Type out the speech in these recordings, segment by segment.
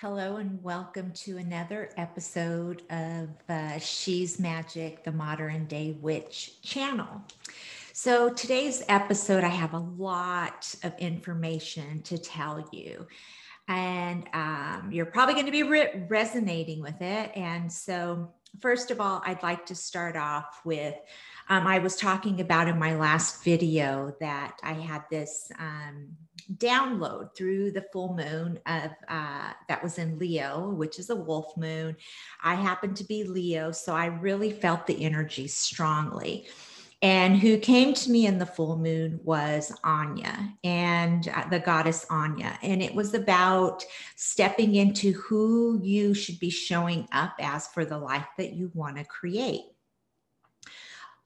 Hello, and welcome to another episode of uh, She's Magic, the Modern Day Witch channel. So, today's episode, I have a lot of information to tell you, and um, you're probably going to be re- resonating with it. And so, first of all, I'd like to start off with um, I was talking about in my last video that I had this. Um, download through the full moon of uh, that was in Leo, which is a wolf moon. I happen to be Leo, so I really felt the energy strongly. And who came to me in the full moon was Anya and uh, the goddess Anya. And it was about stepping into who you should be showing up as for the life that you want to create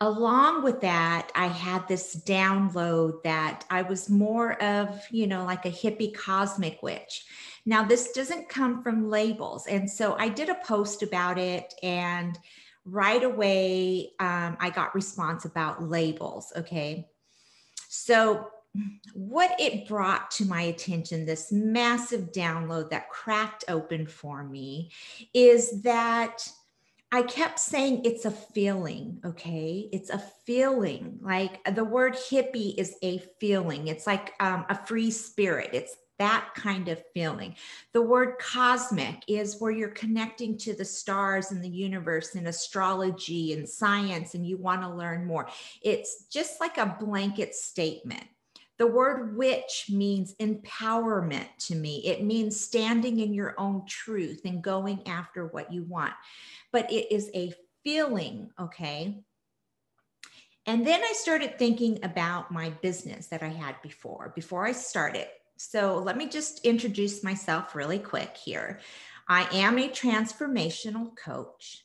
along with that, I had this download that I was more of, you know, like a hippie cosmic witch. Now, this doesn't come from labels. And so I did a post about it, and right away, um, I got response about labels. Okay. So, what it brought to my attention, this massive download that cracked open for me, is that I kept saying it's a feeling, okay? It's a feeling. Like the word hippie is a feeling. It's like um, a free spirit. It's that kind of feeling. The word cosmic is where you're connecting to the stars and the universe and astrology and science, and you want to learn more. It's just like a blanket statement. The word witch means empowerment to me. It means standing in your own truth and going after what you want but it is a feeling, okay? And then I started thinking about my business that I had before, before I started. So let me just introduce myself really quick here. I am a transformational coach,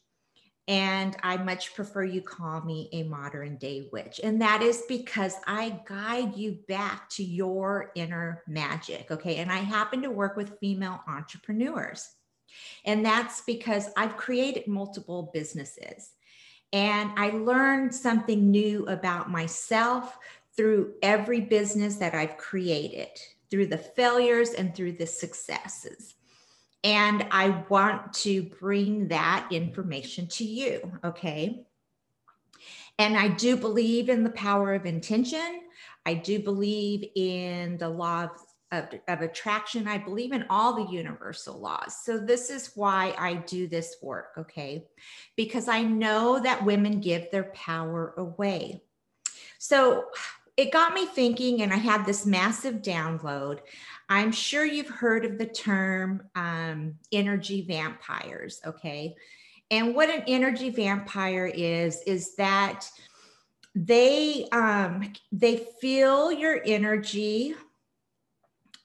and I much prefer you call me a modern day witch. And that is because I guide you back to your inner magic. Okay. And I happen to work with female entrepreneurs. And that's because I've created multiple businesses. And I learned something new about myself through every business that I've created, through the failures and through the successes. And I want to bring that information to you. Okay. And I do believe in the power of intention. I do believe in the law of of, of attraction. I believe in all the universal laws. So, this is why I do this work, okay? Because I know that women give their power away. So, it got me thinking, and I had this massive download. I'm sure you've heard of the term um, energy vampires, okay? And what an energy vampire is, is that they um, they feel your energy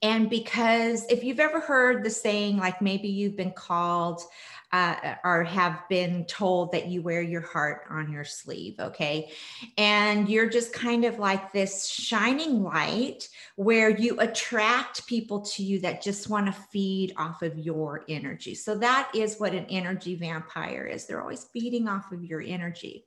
and because if you've ever heard the saying, like maybe you've been called uh, or have been told that you wear your heart on your sleeve, okay? And you're just kind of like this shining light where you attract people to you that just want to feed off of your energy. So that is what an energy vampire is. They're always feeding off of your energy.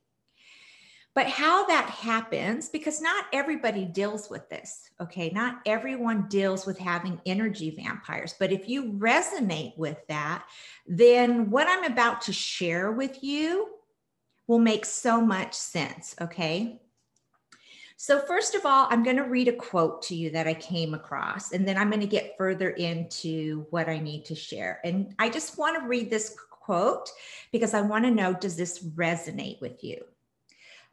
But how that happens, because not everybody deals with this, okay? Not everyone deals with having energy vampires. But if you resonate with that, then what I'm about to share with you will make so much sense, okay? So, first of all, I'm going to read a quote to you that I came across, and then I'm going to get further into what I need to share. And I just want to read this quote because I want to know does this resonate with you?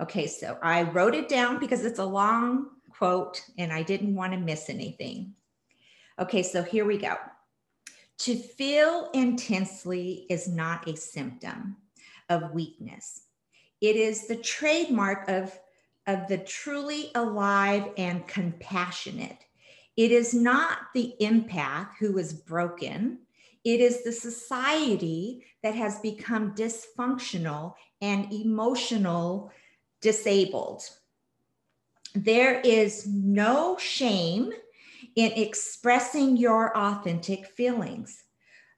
Okay, so I wrote it down because it's a long quote and I didn't want to miss anything. Okay, so here we go. To feel intensely is not a symptom of weakness. It is the trademark of, of the truly alive and compassionate. It is not the empath who is broken. It is the society that has become dysfunctional and emotional disabled. There is no shame in expressing your authentic feelings.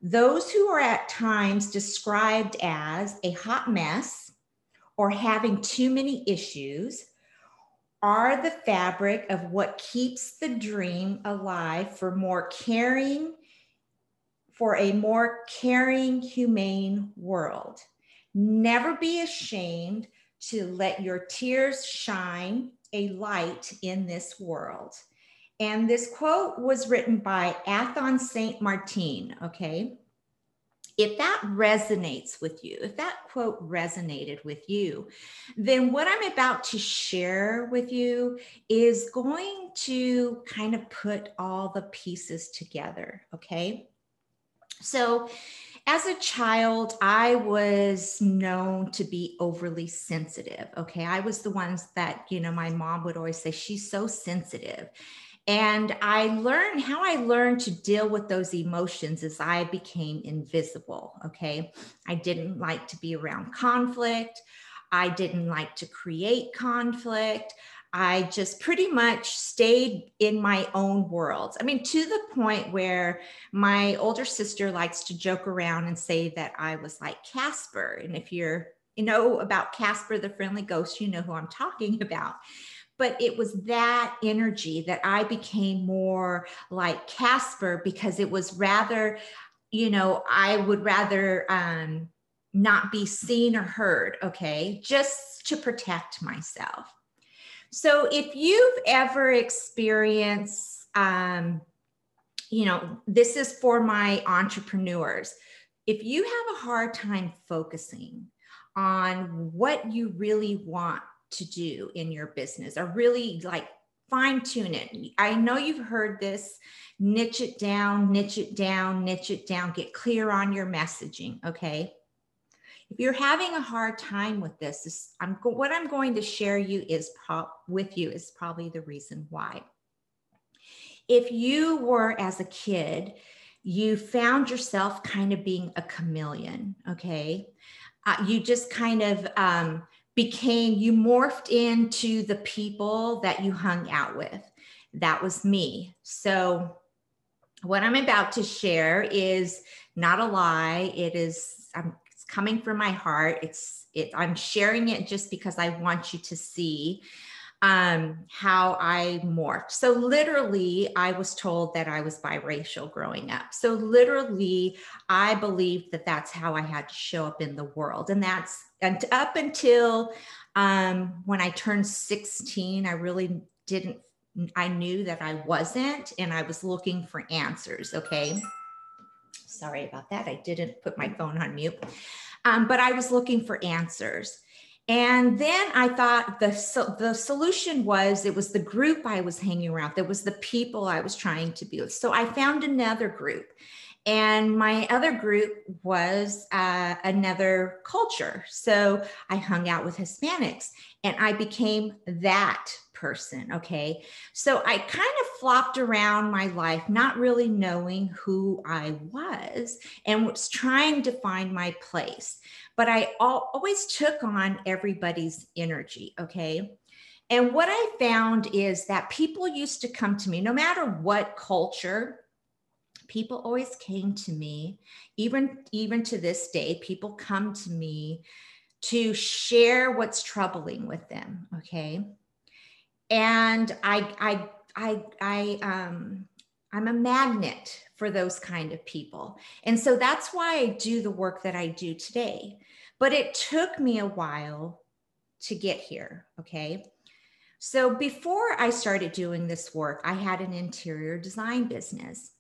Those who are at times described as a hot mess or having too many issues are the fabric of what keeps the dream alive for more caring, for a more caring, humane world. Never be ashamed to let your tears shine a light in this world. And this quote was written by Anthon St. Maarten, okay? If that resonates with you, if that quote resonated with you, then what I'm about to share with you is going to kind of put all the pieces together, okay? So, as a child, I was known to be overly sensitive. Okay. I was the ones that, you know, my mom would always say, she's so sensitive. And I learned how I learned to deal with those emotions as I became invisible. Okay. I didn't like to be around conflict. I didn't like to create conflict. I just pretty much stayed in my own world. I mean, to the point where my older sister likes to joke around and say that I was like Casper. And if you're, you know, about Casper the friendly ghost, you know who I'm talking about but it was that energy that I became more like Casper because it was rather, you know, I would rather um, not be seen or heard, okay, just to protect myself. So if you've ever experienced, um, you know, this is for my entrepreneurs. If you have a hard time focusing on what you really want to do in your business or really like fine tune it. I know you've heard this niche it down, niche it down, niche it down, get clear on your messaging. Okay. If you're having a hard time with this, this I'm what I'm going to share you is pro- with you is probably the reason why. If you were as a kid, you found yourself kind of being a chameleon, okay? Uh, you just kind of um, became, you morphed into the people that you hung out with. That was me. So, what I'm about to share is not a lie. It is, I'm, coming from my heart. It's, it, I'm sharing it just because I want you to see um, how I morphed. So, literally, I was told that I was biracial growing up. So, literally, I believed that that's how I had to show up in the world. And that's and up until um, when I turned 16, I really didn't, I knew that I wasn't, and I was looking for answers. Okay. Sorry about that. I didn't put my phone on mute. Um, but I was looking for answers. And then I thought the, so, the solution was it was the group I was hanging around, that was the people I was trying to be with. So I found another group. And my other group was uh, another culture. So I hung out with Hispanics and I became that person. Okay. So I kind of flopped around my life, not really knowing who I was and was trying to find my place but I always took on everybody's energy. Okay. And what I found is that people used to come to me, no matter what culture, people always came to me, even, even to this day, people come to me to share what's troubling with them. Okay. And I, I, I, I, um, I'm a magnet for those kind of people. And so that's why I do the work that I do today. But it took me a while to get here. Okay. So before I started doing this work, I had an interior design business,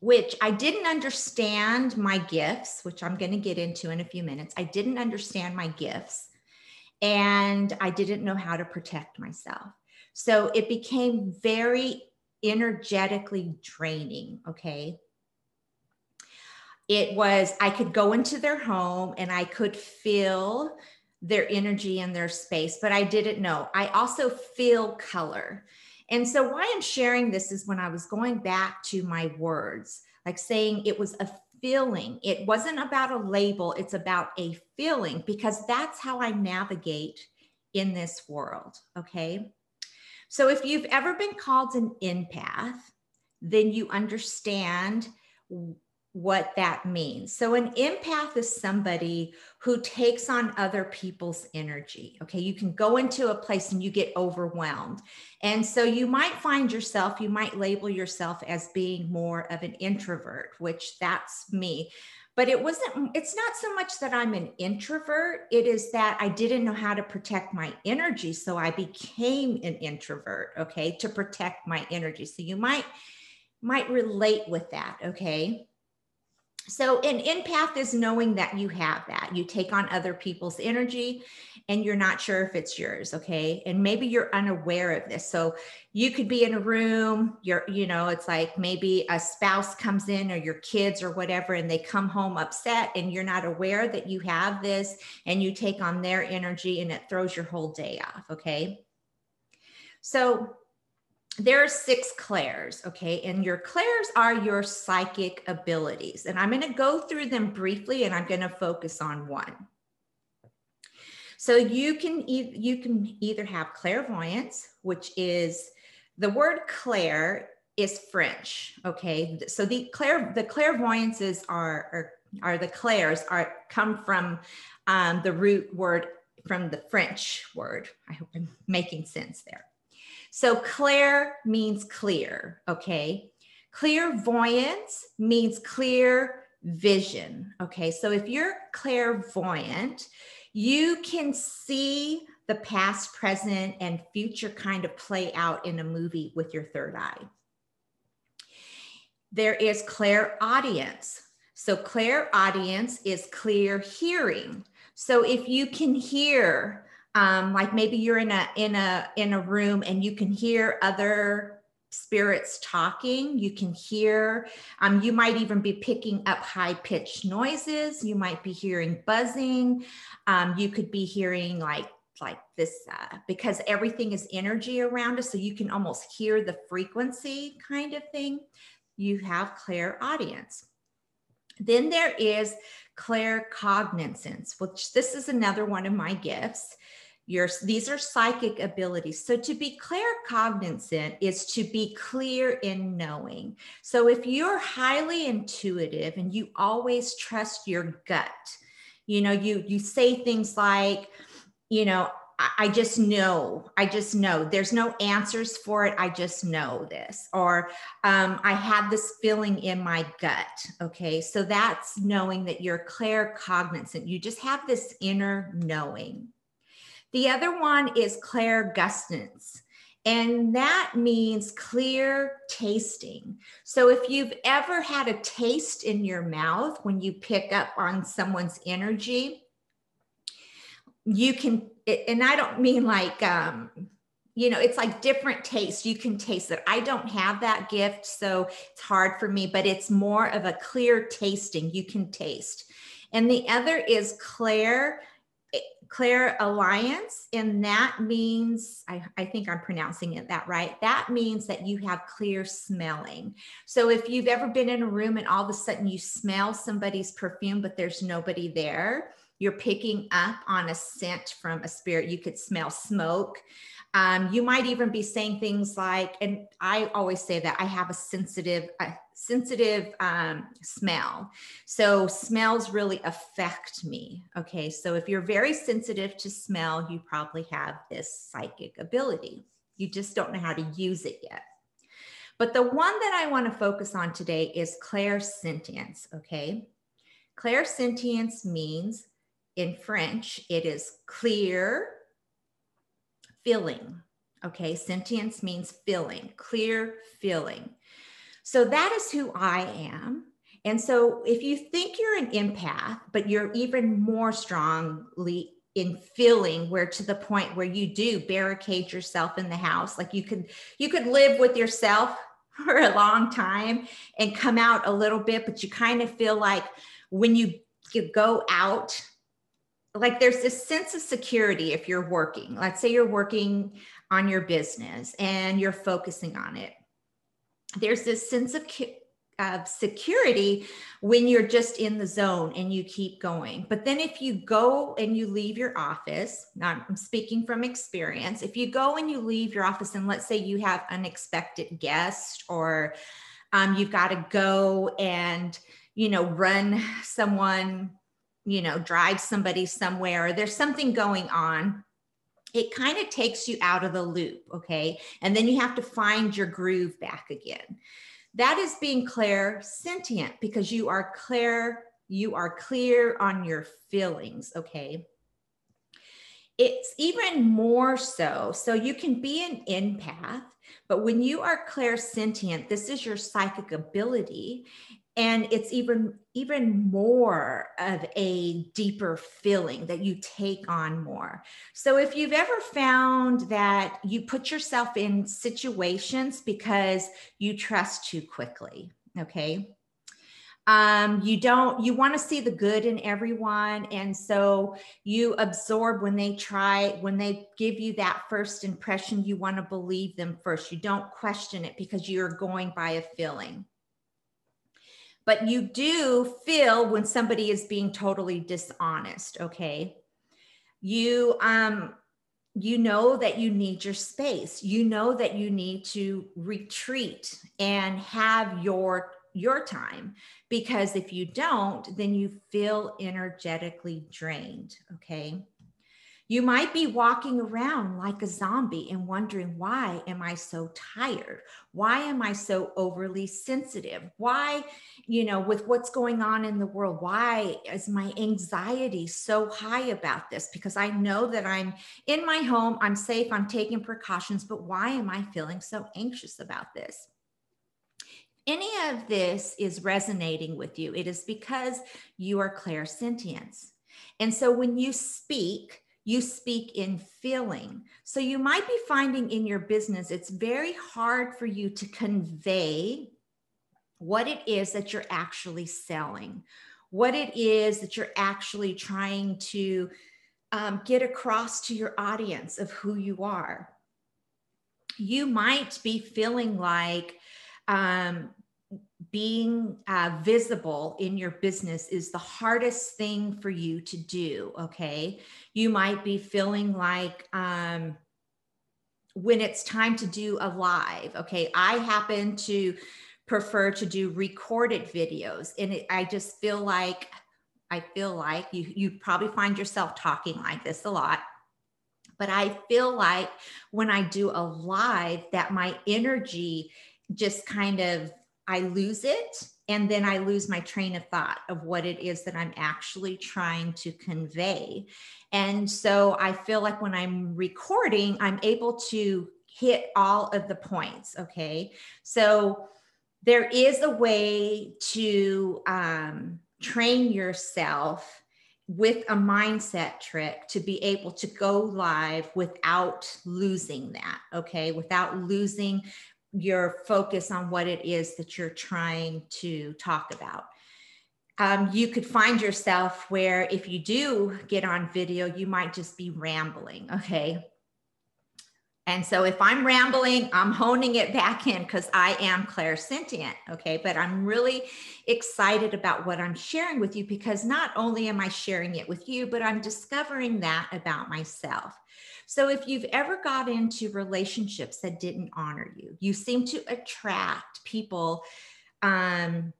which I didn't understand my gifts, which I'm going to get into in a few minutes. I didn't understand my gifts. And I didn't know how to protect myself. So it became very energetically draining. Okay. It was, I could go into their home and I could feel their energy and their space, but I didn't know. I also feel color. And so, why I'm sharing this is when I was going back to my words, like saying it was a feeling. It wasn't about a label, it's about a feeling because that's how I navigate in this world. Okay. So, if you've ever been called an empath, then you understand what that means. So, an empath is somebody who takes on other people's energy. Okay. You can go into a place and you get overwhelmed. And so, you might find yourself, you might label yourself as being more of an introvert, which that's me. But it wasn't, it's not so much that I'm an introvert, it is that I didn't know how to protect my energy. So, I became an introvert. Okay. To protect my energy. So, you might might relate with that okay so, an empath is knowing that you have that. You take on other people's energy and you're not sure if it's yours. Okay. And maybe you're unaware of this. So, you could be in a room, you're, you know, it's like maybe a spouse comes in or your kids or whatever, and they come home upset and you're not aware that you have this and you take on their energy and it throws your whole day off. Okay. So, there are six clairs, okay? And your clairs are your psychic abilities. And I'm going to go through them briefly and I'm going to focus on one. So you can e- you can either have clairvoyance, which is the word clair is French, okay? So the clair the clairvoyances are are, are the clairs are come from um, the root word from the French word. I hope I'm making sense there. So clair means clear, okay? Clairvoyance means clear vision, okay? So if you're clairvoyant, you can see the past, present, and future kind of play out in a movie with your third eye. There is clairaudience. So clairaudience is clear hearing. So if you can hear um, like maybe you're in a in a in a room and you can hear other spirits talking. You can hear um, you might even be picking up high pitched noises. You might be hearing buzzing. Um, you could be hearing like like this uh, because everything is energy around us so you can almost hear the frequency kind of thing. You have clairaudience then there is claircognizance which this is another one of my gifts your, these are psychic abilities. So to be clear cognizant is to be clear in knowing. So if you're highly intuitive and you always trust your gut, you know, you you say things like, you know, I, just know, I just know. There's no answers for it. I just know this. Or um, I have this feeling in my gut. Okay. So that's knowing that you're claircognizant. You just have this inner knowing. The other one is Claire clairgustance. And that means clear tasting. So if you've ever had a taste in your mouth when you pick up on someone's energy, you can, and I don't mean like, um, you know, it's like different tastes. You can taste it. I don't have that gift, so it's hard for me, but it's more of a clear tasting. You can taste. And the other is clairalience, and that means, I, I, think I'm pronouncing it that right. That means that you have clear smelling. So if you've ever been in a room and all of a sudden you smell somebody's perfume, but there's nobody there, you're picking up on a scent from a spirit. You could smell smoke. Um, you might even be saying things like, and I always say that I have a sensitive, a sensitive um, smell. So smells really affect me. Okay. So if you're very sensitive to smell, you probably have this psychic ability. You just don't know how to use it yet. But the one that I want to focus on today is clairsentience. Okay. Clairsentience means in French, it is clear feeling. Okay, sentience means feeling, clear feeling. So that is who I am. And so if you think you're an empath, but you're even more strongly in feeling where to the point where you do barricade yourself in the house like you could you could live with yourself for a long time and come out a little bit but you kind of feel like when you, you go out like there's this sense of security if you're working let's say you're working on your business and you're focusing on it there's this sense of of security when you're just in the zone and you keep going. But then if you go and you leave your office, I'm speaking from experience, if you go and you leave your office and let's say you have unexpected guests or um, you've got to go and you know run someone you know drive somebody somewhere or there's something going on it kind of takes you out of the loop okay and then you have to find your groove back again that is being clair sentient because you are clear, you are clear on your feelings, okay? It's even more so. So you can be an empath, but when you are clairsentient, this is your psychic ability and it's even even more of a deeper feeling that you take on more. So if you've ever found that you put yourself in situations because you trust too quickly okay? Um, you don't you want to see the good in everyone. And so you absorb when they try when they give you that first impression you want to believe them first. You don't question it because you're going by a feeling but you do feel when somebody is being totally dishonest okay? You um you know that you need your space. You know that you need to retreat and have your your time. Because if you don't then you feel energetically drained okay you might be walking around like a zombie and wondering, why am I so tired? Why am I so overly sensitive? Why, you know, with what's going on in the world, why is my anxiety so high about this? Because I know that I'm in my home, I'm safe, I'm taking precautions, but why am I feeling so anxious about this? Any of this is resonating with you, it is because you are clairsentience. And so when you speak, you speak in feeling. So you might be finding in your business, it's very hard for you to convey what it is that you're actually selling, what it is that you're actually trying to um, get across to your audience of who you are. You might be feeling like um, being uh, visible in your business is the hardest thing for you to do. Okay. You might be feeling like, um, when it's time to do a live, okay, I happen to prefer to do recorded videos, and it, I just feel like I feel like you you probably find yourself talking like this a lot but I feel like when I do a live that my energy just kind of I lose it and then I lose my train of thought of what it is that I'm actually trying to convey. And so I feel like when I'm recording, I'm able to hit all of the points. Okay. So there is a way to um, train yourself with a mindset trick to be able to go live without losing that okay without losing your focus on what it is that you're trying to talk about. Um, you could find yourself where if you do get on video, you might just be rambling. Okay. And so if I'm rambling, I'm honing it back in because I am clairsentient. Okay. But I'm really excited about what I'm sharing with you because not only am I sharing it with you, but I'm discovering that about myself. So if you've ever got into relationships that didn't honor you, you seem to attract people um,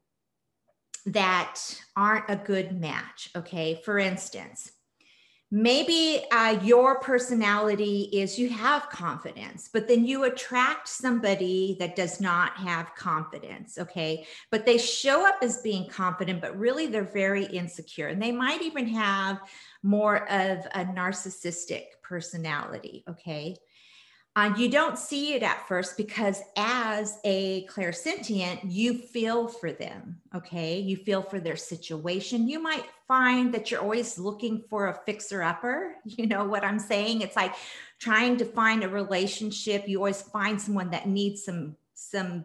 that aren't a good match. Okay. For instance, maybe uh, your personality is you have confidence but then you attract somebody that does not have confidence okay? But they show up as being confident but really they're very insecure and they might even have more of a narcissistic personality okay Uh, you don't see it at first because as a clairsentient, you feel for them. Okay. You feel for their situation. You might find that you're always looking for a fixer upper. You know what I'm saying? It's like trying to find a relationship. You always find someone that needs some, some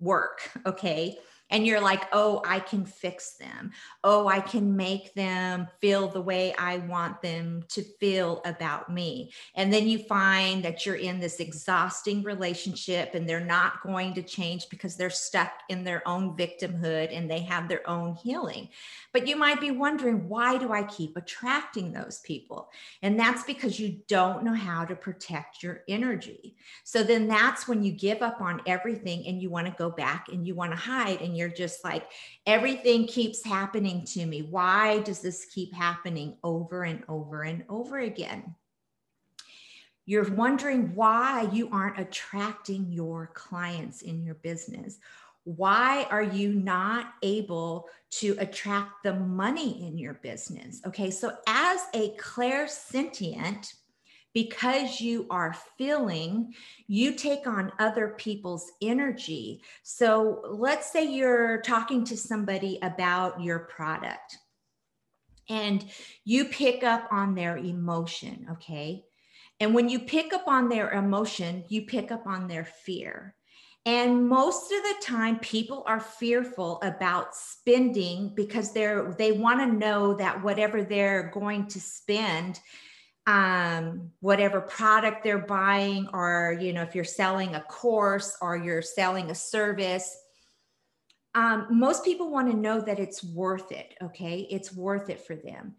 work. Okay and you're like, oh, I can fix them. Oh, I can make them feel the way I want them to feel about me. And then you find that you're in this exhausting relationship and they're not going to change because they're stuck in their own victimhood and they have their own healing. But you might be wondering, why do I keep attracting those people? And that's because you don't know how to protect your energy. So then that's when you give up on everything and you want to go back and you want to hide and you're just like, everything keeps happening to me. Why does this keep happening over and over and over again? You're wondering why you aren't attracting your clients in your business. Why are you not able to attract the money in your business? Okay, so as a clairsentient, because you are feeling, you take on other people's energy. So let's say you're talking to somebody about your product and you pick up on their emotion, okay? And when you pick up on their emotion, you pick up on their fear. And most of the time, people are fearful about spending because they're they want to know that whatever they're going to spend um, whatever product they're buying, or you know, if you're selling a course or you're selling a service, um, most people want to know that it's worth it. Okay, it's worth it for them.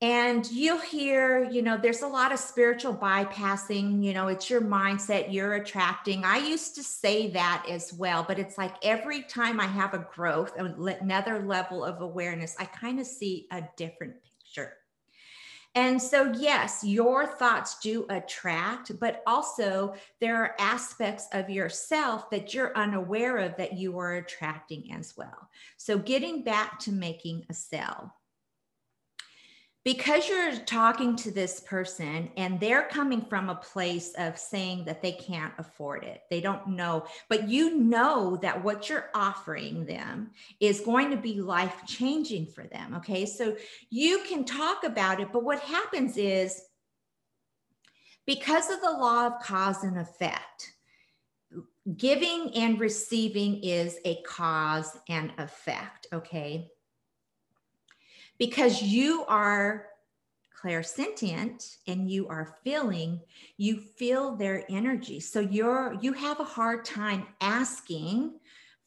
And you'll hear, you know, there's a lot of spiritual bypassing, you know, it's your mindset you're attracting. I used to say that as well, but it's like every time I have a growth, another level of awareness, I kind of see a different picture. And so, yes, your thoughts do attract, but also there are aspects of yourself that you're unaware of that you are attracting as well. So, getting back to making a sale because you're talking to this person and they're coming from a place of saying that they can't afford it, they don't know, but you know that what you're offering them is going to be life changing for them. Okay. So you can talk about it, but what happens is because of the law of cause and effect, giving and receiving is a cause and effect. Okay because you are clairsentient and you are feeling you feel their energy. So you're you have a hard time asking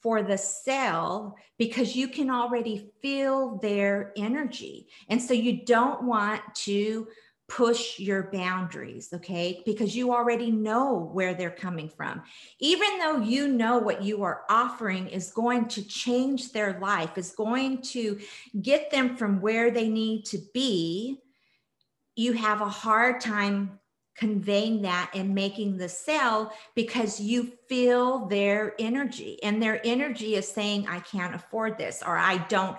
for the sell because you can already feel their energy. And so you don't want to push your boundaries, okay? Because you already know where they're coming from. Even though you know what you are offering is going to change their life, is going to get them from where they need to be, you have a hard time conveying that and making the sale because you feel their energy and their energy is saying i can't afford this or i don't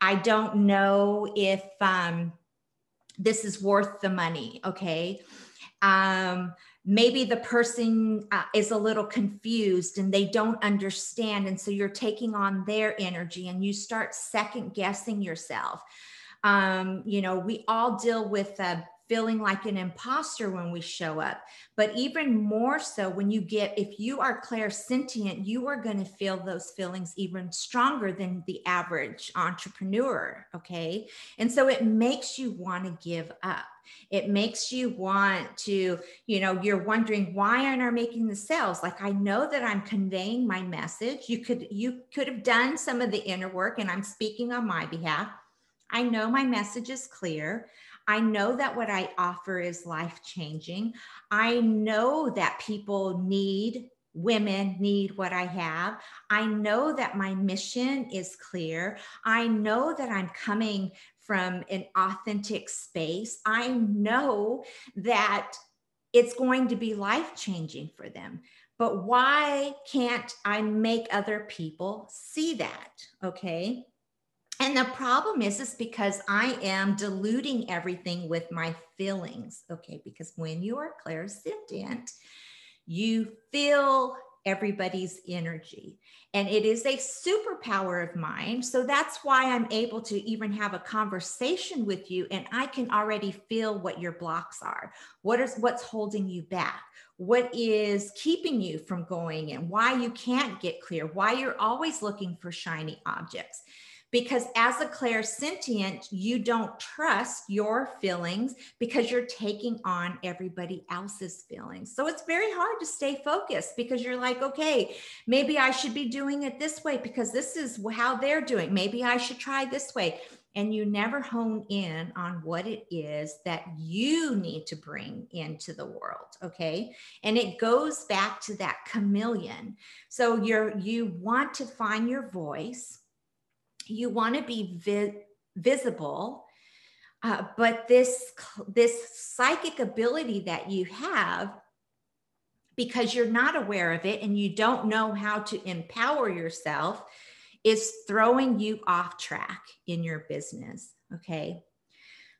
i don't know if um this is worth the money okay? Um, maybe the person uh, is a little confused and they don't understand and so you're taking on their energy and you start second guessing yourself. Um, you know we all deal with uh, feeling like an imposter when we show up. But even more so when you get, if you are clairsentient, you are going to feel those feelings even stronger than the average entrepreneur. Okay. And so it makes you want to give up. It makes you want to, you know, you're wondering why aren't I making the sales? Like I know that I'm conveying my message. You could, you could have done some of the inner work, and I'm speaking on my behalf. I know my message is clear. I know that what I offer is life changing. I know that people need, women need what I have. I know that my mission is clear. I know that I'm coming from an authentic space. I know that it's going to be life changing for them. But why can't I make other people see that? Okay. And the problem is, is because I am diluting everything with my feelings. Okay. Because when you are clairsentient, You feel everybody's energy. And it is a superpower of mine. So that's why I'm able to even have a conversation with you and I can already feel what your blocks are. What is what's holding you back? What is keeping you from going and why you can't get clear, why you're always looking for shiny objects because as a clairsentient, you don't trust your feelings because you're taking on everybody else's feelings. So it's very hard to stay focused because you're like, okay, maybe I should be doing it this way because this is how they're doing. Maybe I should try this way. And you never hone in on what it is that you need to bring into the world. Okay. And it goes back to that chameleon. So you're, you want to find your voice you want to be vi- visible uh, but this this psychic ability that you have because you're not aware of it and you don't know how to empower yourself is throwing you off track in your business okay?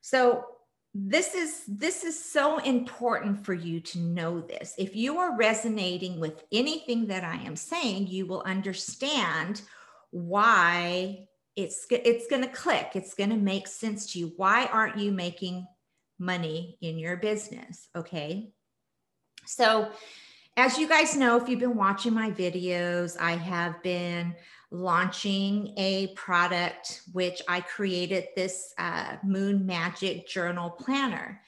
So this is this is so important for you to know this. If you are resonating with anything that i am saying you will understand why it's it's going to click. It's going to make sense to you. Why aren't you making money in your business? Okay. So as you guys know if you've been watching my videos i have been launching a product which i created this uh, moon magic journal planner.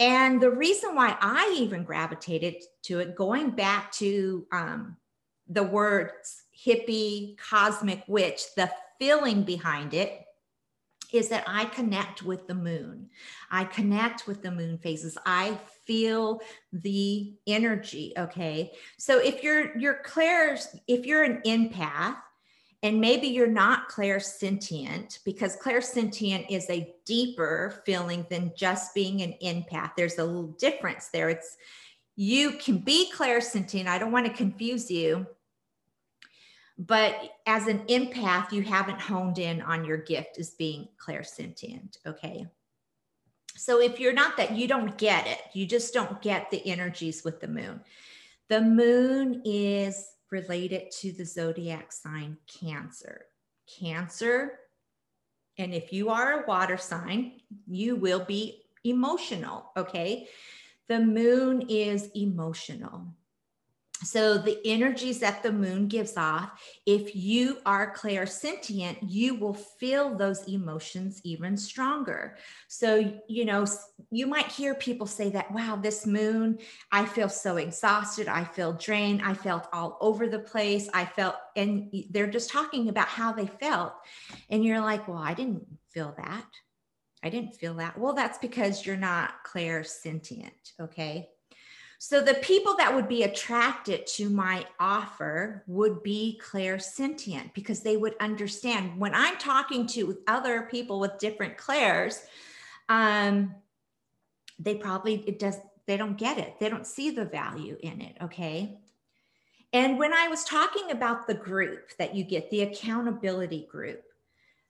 And the reason why i even gravitated to it going back to um, the words hippie cosmic witch the feeling behind it is that I connect with the moon. I connect with the moon phases. I feel the energy. Okay. So if you're you're clairs, if you're an empath, and maybe you're not clairsentient because clairsentient is a deeper feeling than just being an empath. There's a little difference there. It's you can be clairsentient. I don't want to confuse you but as an empath, you haven't honed in on your gift as being clairsentient. Okay. So if you're not that, you don't get it. You just don't get the energies with the moon. The moon is related to the zodiac sign Cancer. Cancer, and if you are a water sign, you will be emotional. Okay. The moon is emotional. So, the energies that the moon gives off, if you are clairsentient, you will feel those emotions even stronger. So, you know, you might hear people say that, wow, this moon, I feel so exhausted. I feel drained. I felt all over the place. I felt, and they're just talking about how they felt. And you're like, well, I didn't feel that. I didn't feel that. Well, that's because you're not clairsentient. Okay. So the people that would be attracted to my offer would be clairsentient because they would understand when I'm talking to other people with different clairs, um, they probably it does they don't get it. They don't see the value in it. Okay. And when I was talking about the group that you get, the accountability group,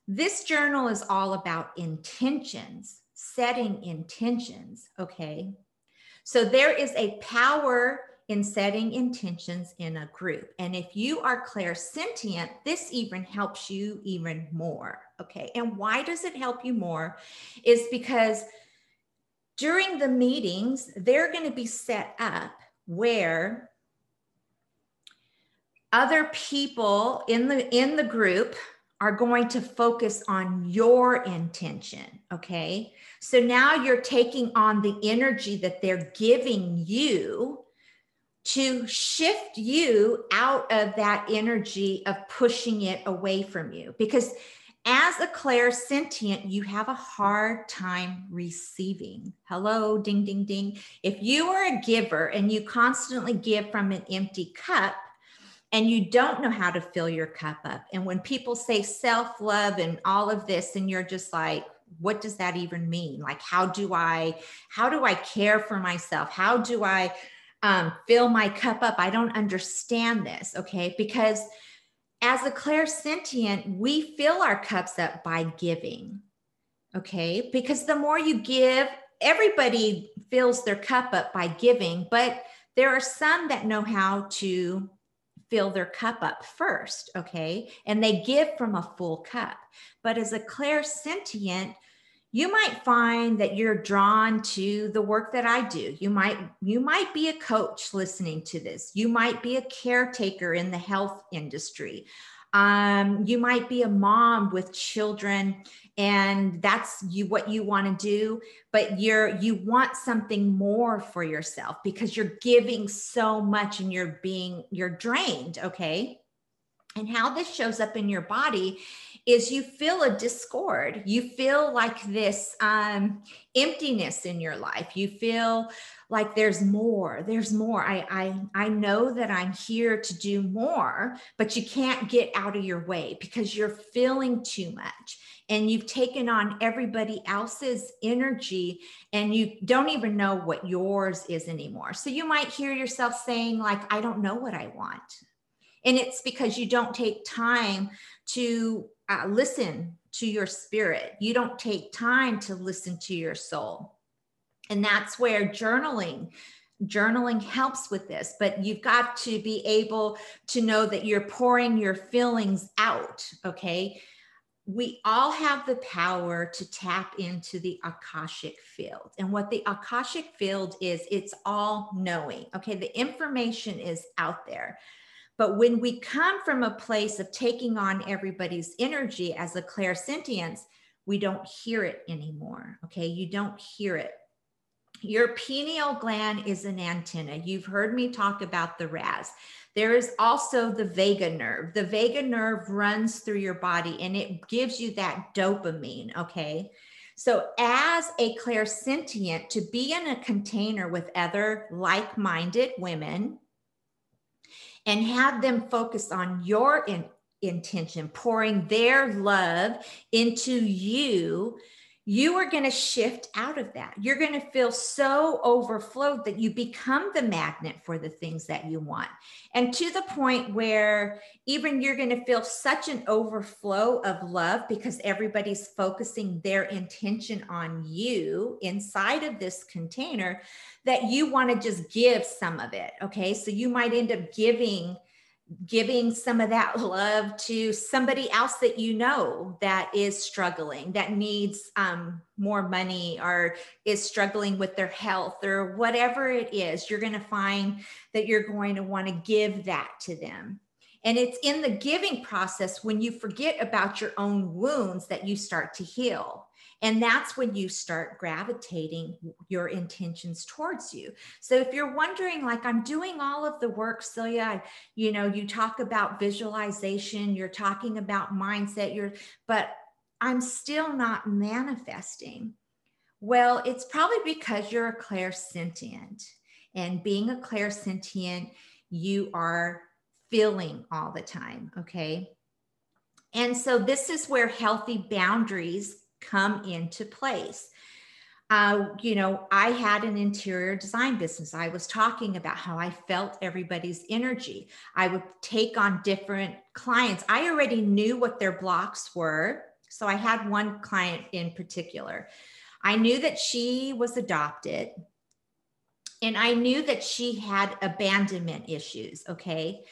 this journal is all about intentions, setting intentions. Okay. So there is a power in setting intentions in a group. And if you are clairsentient, this even helps you even more. Okay. And why does it help you more? Is because during the meetings, they're going to be set up where other people in the in the group are going to focus on your intention. Okay. So now you're taking on the energy that they're giving you to shift you out of that energy of pushing it away from you. Because as a clairsentient, you have a hard time receiving. Hello, ding, ding, ding. If you are a giver and you constantly give from an empty cup, and you don't know how to fill your cup up. And when people say self love and all of this, and you're just like, what does that even mean? Like, how do I, how do I care for myself? How do I um, fill my cup up? I don't understand this. Okay. Because as a clairsentient, we fill our cups up by giving. Okay. Because the more you give, everybody fills their cup up by giving, but There are some that know how to fill their cup up first, okay? And they give from a full cup. But as a clairsentient, you might find that you're drawn to the work that I do. You might you might be a coach listening to this. You might be a caretaker in the health industry. Um, you might be a mom with children and that's you what you want to do but you're you want something more for yourself because you're giving so much and you're being you're drained okay and how this shows up in your body is you feel a discord. You feel like this um, emptiness in your life. You feel like there's more. There's more. I, I I know that I'm here to do more, but you can't get out of your way because you're feeling too much and you've taken on everybody else's energy and you don't even know what yours is anymore. So you might hear yourself saying like I don't know what I want. And it's because you don't take time to uh, listen to your spirit. You don't take time to listen to your soul. And that's where journaling journaling helps with this but you've got to be able to know that you're pouring your feelings out okay we all have the power to tap into the akashic field and what the akashic field is it's all knowing okay the information is out there but when we come from a place of taking on everybody's energy as a clairsentience, we don't hear it anymore. Okay. You don't hear it. Your pineal gland is an antenna. You've heard me talk about the RAS. There is also the vagus nerve. The vagus nerve runs through your body and it gives you that dopamine. Okay. So, as a clairsentient, to be in a container with other like minded women, and have them focus on your in, intention, pouring their love into you you are going to shift out of that. You're going to feel so overflowed that you become the magnet for the things that you want. And to the point where even you're going to feel such an overflow of love because everybody's focusing their intention on you inside of this container that you want to just give some of it. Okay. So you might end up giving giving some of that love to somebody else that you know that is struggling that needs um, more money or is struggling with their health or whatever it is you're going to find that you're going to want to give that to them. And it's in the giving process when you forget about your own wounds that you start to heal and that's when you start gravitating your intentions towards you. So if you're wondering, like, I'm doing all of the work, Celia, I, you know, you talk about visualization, you're talking about mindset, you're, but I'm still not manifesting. Well, it's probably because you're a clairsentient. And being a clairsentient, you are feeling all the time. Okay. And so this is where healthy boundaries come into place. Uh, you know, I had an interior design business. I was talking about how I felt everybody's energy. I would take on different clients. I already knew what their blocks were. So I had one client in particular. I knew that she was adopted and I knew that she had abandonment issues. Okay.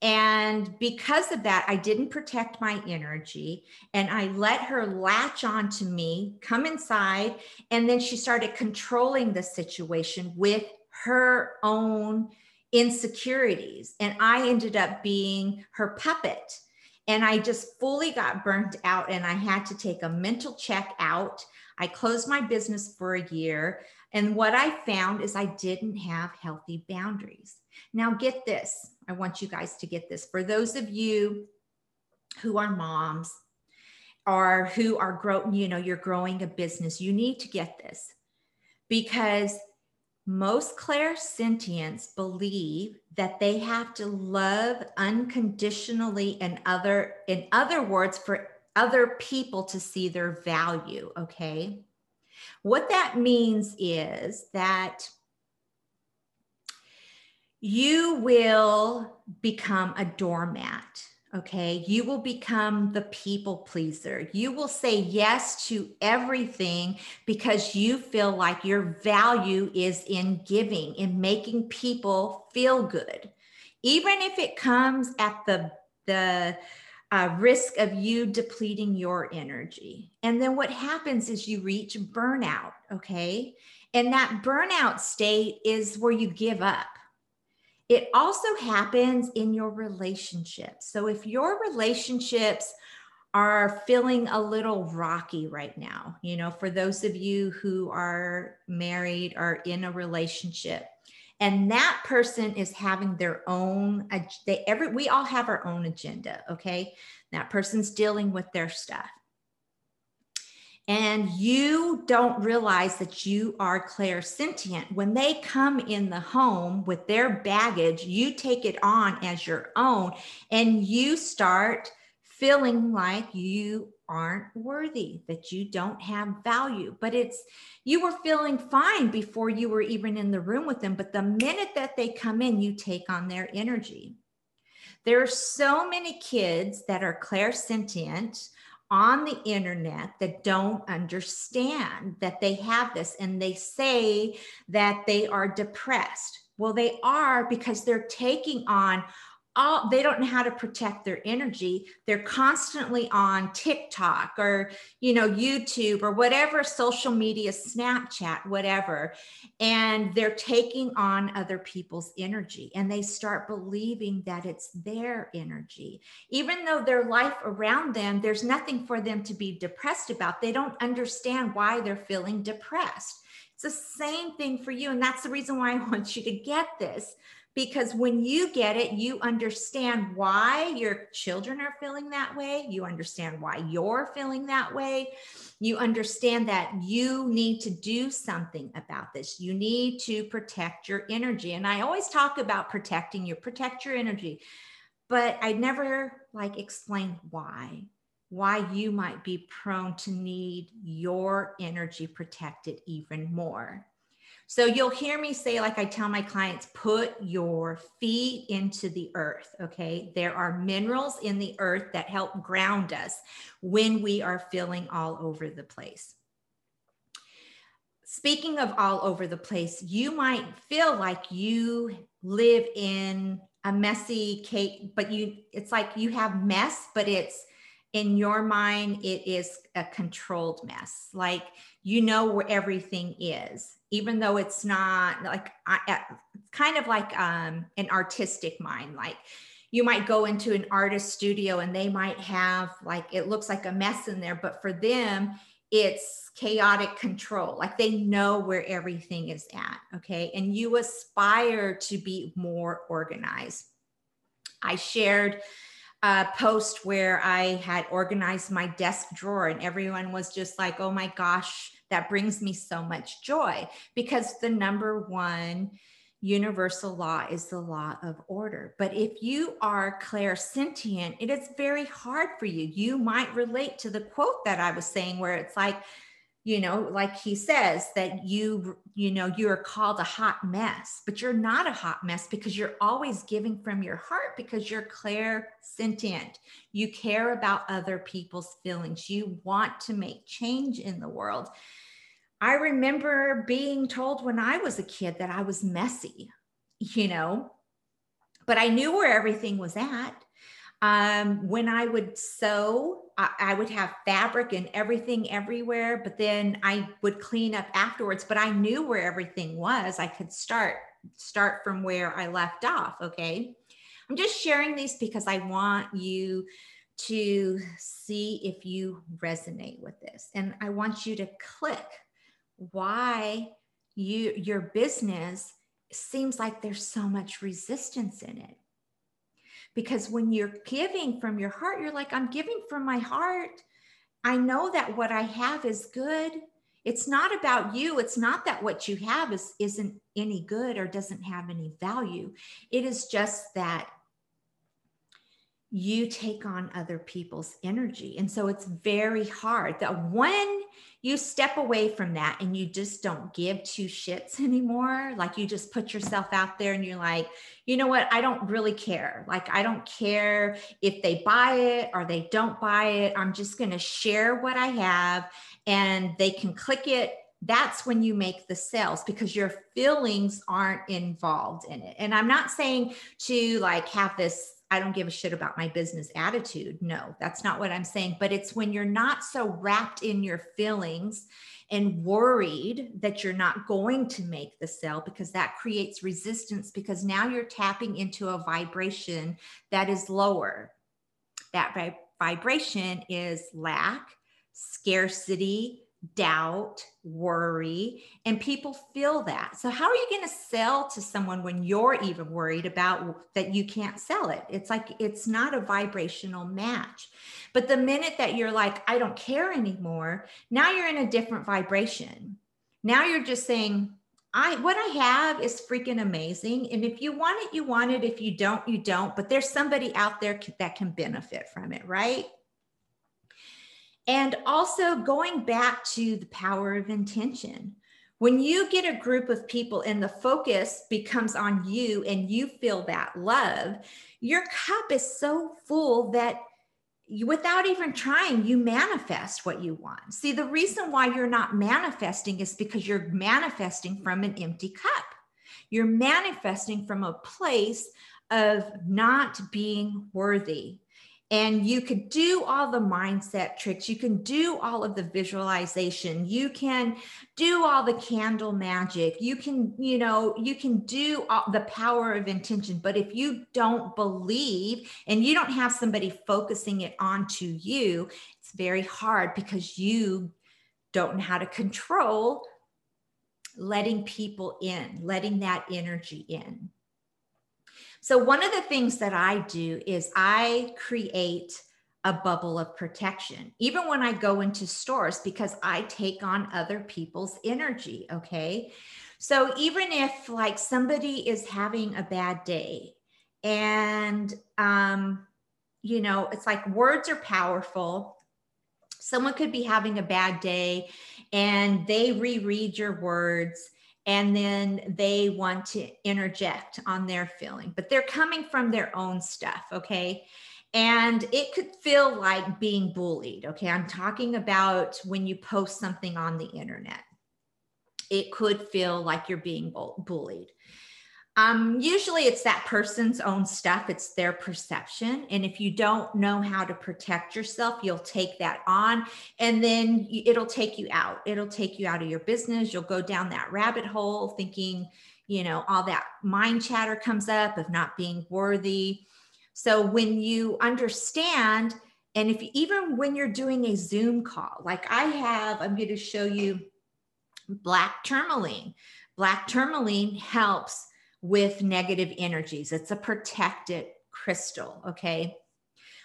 And because of that, I didn't protect my energy and I let her latch on to me, come inside. And then she started controlling the situation with her own insecurities. And I ended up being her puppet. And I just fully got burnt out and I had to take a mental check out. I closed my business for a year. And what I found is I didn't have healthy boundaries. Now, get this. I want you guys to get this. For those of you who are moms or who are growing, you know, you're growing a business, you need to get this. Because most clairsentients believe that they have to love unconditionally and other in other words for other people to see their value okay? What that means is that you will become a doormat. Okay, you will become the people pleaser. You will say yes to everything because you feel like your value is in giving, in making people feel good, even if it comes at the the uh, risk of you depleting your energy. And then what happens is you reach burnout. Okay, and that burnout state is where you give up it also happens in your relationships. So if your relationships are feeling a little rocky right now, you know, for those of you who are married or in a relationship, and that person is having their own they every we all have our own agenda okay that person's dealing with their stuff and you don't realize that you are clairsentient. When they come in the home with their baggage, you take it on as your own and you start feeling like you aren't worthy, that you don't have value. But it's you were feeling fine before you were even in the room with them. But the minute that they come in, you take on their energy. There are so many kids that are clairsentient on the internet that don't understand that they have this and they say that they are depressed. Well, they are because they're taking on all they don't know how to protect their energy. They're constantly on tiktok or you know youtube or whatever social media snapchat whatever and they're taking on other people's energy and they start believing that it's their energy. Even though their life around them there's nothing for them to be depressed about. They don't understand why they're feeling depressed. It's the same thing for you and that's the reason why i want you to get this because when you get it, you understand why your children are feeling that way. You understand why you're feeling that way. You understand that you need to do something about this. You need to protect your energy. And I always talk about protecting you, protect your energy, but I never like explain why why you might be prone to need your energy protected even more. So you'll hear me say, like I tell my clients, put your feet into the earth. Okay. There are minerals in the earth that help ground us when we are feeling all over the place. Speaking of all over the place, you might feel like you live in a messy cake, but you, it's like you have mess, but it's in your mind, it is a controlled mess. Like you know where everything is even though it's not like it's kind of like um, an artistic mind. Like you might go into an artist studio and they might have like it looks like a mess in there but for them it's chaotic control. Like they know where everything is at okay? And you aspire to be more organized. I shared a post where i had organized my desk drawer and everyone was just like oh my gosh that brings me so much joy because the number one universal law is the law of order. But if you are clairsentient, it is very hard for you. You might relate to the quote that I was saying, where it's like, you know like he says that you you know you're called a hot mess but you're not a hot mess because you're always giving from your heart because you're clear sentient you care about other people's feelings. You want to make change in the world. I remember being told when i was a kid that i was messy you know but i knew where everything was at um, when I would sew, I, I, would have fabric and everything everywhere, but then I would clean up afterwards. But I knew where everything was. I could start start from where I left off. Okay, I'm just sharing these because I want you to see if you resonate with this, and I want you to click why you your business seems like there's so much resistance in it because when you're giving from your heart, you're like, I'm giving from my heart. I know that what I have is good. It's not about you. It's not that what you have is, isn't any good or doesn't have any value. It is just that you take on other people's energy. And so it's very hard that when you step away from that and you just don't give two shits anymore, like you just put yourself out there and you're like, you know what, I don't really care. Like, I don't care if they buy it or they don't buy it. I'm just going to share what I have and they can click it that's when you make the sales because your feelings aren't involved in it. And I'm not saying to like have this I don't give a shit about my business attitude. No, that's not what I'm saying. But it's when you're not so wrapped in your feelings and worried that you're not going to make the sale because that creates resistance because now you're tapping into a vibration that is lower. That vibration is lack, scarcity, doubt, worry, and people feel that. So, how are you going to sell to someone when you're even worried about that you can't sell it? It's like it's not a vibrational match. But the minute that you're like, I don't care anymore, now you're in a different vibration. Now you're just saying, I what I have is freaking amazing. And if you want it, you want it. If you don't, you don't. But there's somebody out there that can benefit from it, right? And also going back to the power of intention. When you get a group of people and the focus becomes on you and you feel that love, your cup is so full that you, without even trying, you manifest what you want. See, the reason why you're not manifesting is because you're manifesting from an empty cup. You're manifesting from a place of not being worthy, and you could do all the mindset tricks. You can do all of the visualization. You can do all the candle magic. You can you know you can do all the power of intention. But if you don't believe and you don't have somebody focusing it onto you it's very hard because you don't know how to control letting people in letting that energy in so, one of the things that I do is I create a bubble of protection, even when I go into stores, because I take on other people's energy. Okay. So, even if like somebody is having a bad day and, um, you know, it's like words are powerful. Someone could be having a bad day and they reread your words and then they want to interject on their feeling, but they're coming from their own stuff, okay? And it could feel like being bullied, okay? I'm talking about when you post something on the internet. It could feel like you're being bullied. Um, usually it's that person's own stuff, it's their perception. And if you don't know how to protect yourself, you'll take that on and then it'll take you out. It'll take you out of your business. You'll go down that rabbit hole thinking, you know, all that mind chatter comes up of not being worthy. So when you understand, and if even when you're doing a Zoom call, like I have, I'm going to show you black tourmaline. Black tourmaline helps with negative energies. It's a protected crystal. Okay.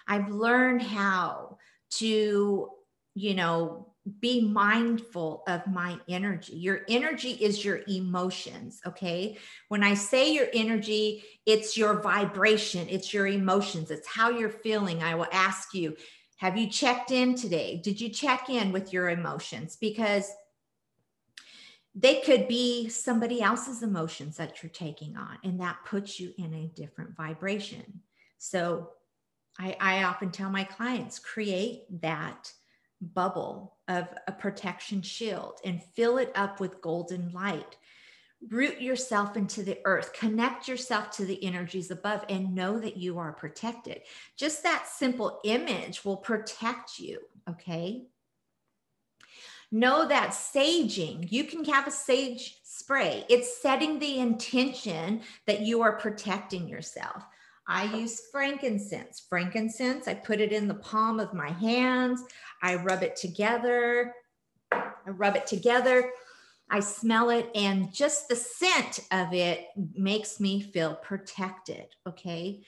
I've learned how to, you know, be mindful of my energy. Your energy is your emotions. Okay. When I say your energy, it's your vibration, it's your emotions, it's how you're feeling. I will ask you, have you checked in today? Did you check in with your emotions? Because they could be somebody else's emotions that you're taking on, and that puts you in a different vibration. So, I, I often tell my clients create that bubble of a protection shield and fill it up with golden light. Root yourself into the earth, connect yourself to the energies above, and know that you are protected. Just that simple image will protect you. Okay know that saging, you can have a sage spray. It's setting the intention that you are protecting yourself. I use frankincense. Frankincense, I put it in the palm of my hands. I rub it together. I rub it together. I smell it, and just the scent of it makes me feel protected. Okay.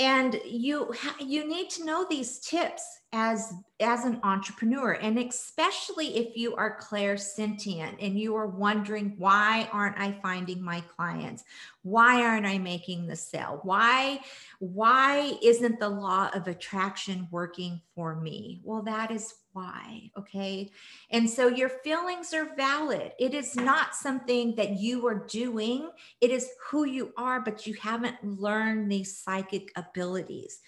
And you you need to know these tips as as an entrepreneur and especially if you are clairsentient and you are wondering why aren't i finding my clients? Why aren't i making the sale? Why why isn't the law of attraction working for me? Well that is why. Okay. And so your feelings are valid. It is not something that you are doing, it is who you are, but you haven't learned these psychic abilities.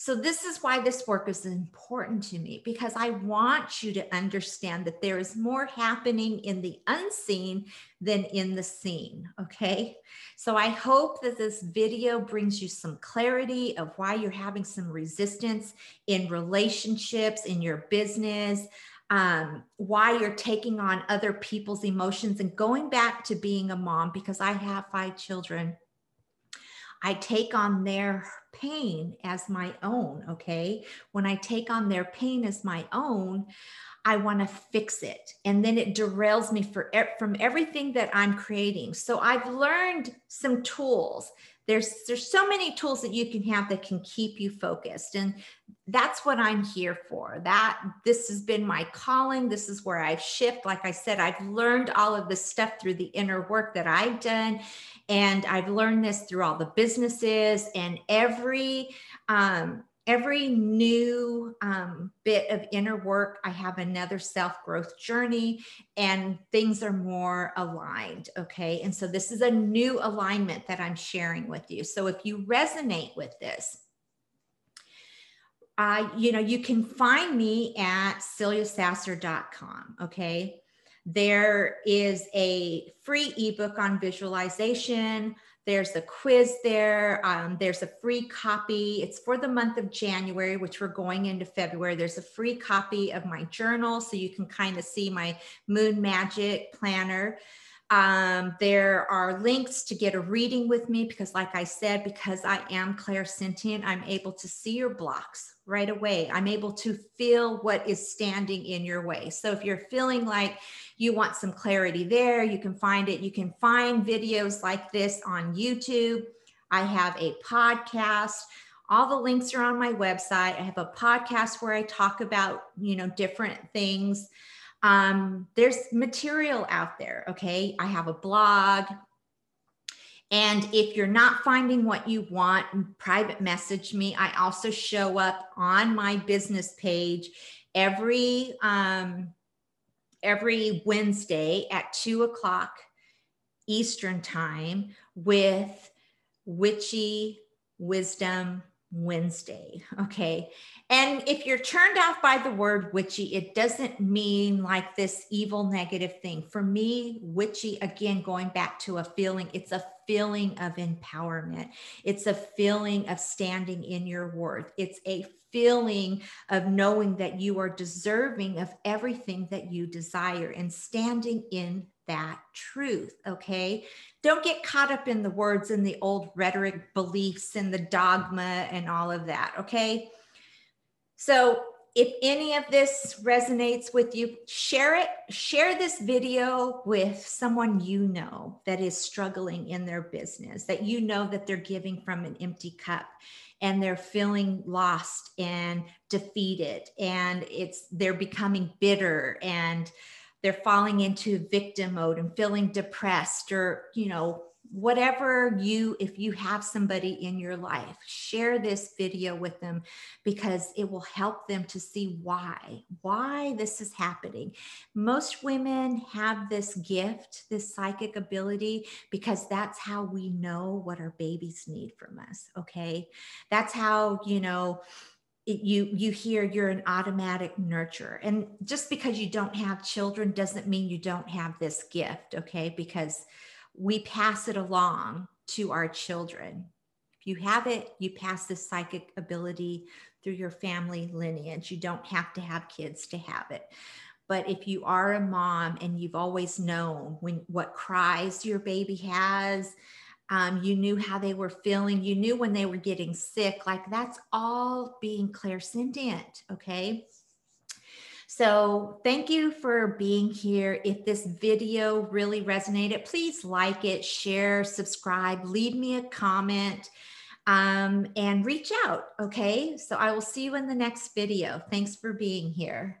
So, this is why this work is important to me because I want you to understand that there is more happening in the unseen than in the seen. Okay. So, I hope that this video brings you some clarity of why you're having some resistance in relationships, in your business. Um, why you're taking on other people's emotions and going back to being a mom because I have five children I take on their pain as my own. Okay. When I take on their pain as my own, I want to fix it. And then it derails me for, from everything that I'm creating. So I've learned some tools. There's, there's so many tools that you can have that can keep you focused. And that's what I'm here for. That this has been my calling. This is where I've shifted. Like I said, I've learned all of this stuff through the inner work that I've done. And I've learned this through all the businesses and every um, every new um, bit of inner work, I have another self growth journey and things are more aligned. Okay. And so this is a new alignment that I'm sharing with you. So if you resonate with this, uh, you know, you can find me at celiasasser.com. Okay. There is a free ebook on visualization. There's a quiz there. Um, there's a free copy. It's for the month of January, which we're going into February. There's a free copy of my journal so you can kind of see my moon magic planner. Um, there are links to get a reading with me because, like I said, because I am clairsentient, I'm able to see your blocks right away. I'm able to feel what is standing in your way. So if you're feeling like you want some clarity there, you can find it. You can find videos like this on YouTube. I have a podcast. All the links are on my website. I have a podcast where I talk about, you know, different things um, there's material out there. Okay. I have a blog. And if you're not finding what you want, private message me. I also show up on my business page every um, every Wednesday at two o'clock Eastern time with witchy wisdom Wednesday. Okay. And if you're turned off by the word witchy, it doesn't mean like this evil negative thing. For me, witchy, again, going back to a feeling, it's a feeling of empowerment. It's a feeling of standing in your worth. It's a feeling of knowing that you are deserving of everything that you desire and standing in that truth. Okay. Don't get caught up in the words and the old rhetoric beliefs and the dogma and all of that. Okay. So if any of this resonates with you, share it. Share this video with someone you know that is struggling in their business, that you know that they're giving from an empty cup and they're feeling lost and defeated and it's they're becoming bitter and they're falling into victim mode and feeling depressed or you know whatever you if you have somebody in your life share this video with them because it will help them to see why why this is happening. Most women have this gift this psychic ability because that's how we know what our babies need from us okay? That's how you know you you hear you're an automatic nurturer. And just because you don't have children doesn't mean you don't have this gift okay? Because we pass it along to our children if you have it you pass this psychic ability through your family lineage you don't have to have kids to have it but if you are a mom and you've always known when what cries your baby has um, you knew how they were feeling. You knew when they were getting sick. Like that's all being clairsentient. Okay. So thank you for being here. If this video really resonated, please like it, share, subscribe, leave me a comment. um, and reach out. Okay. So I will see you in the next video. Thanks for being here.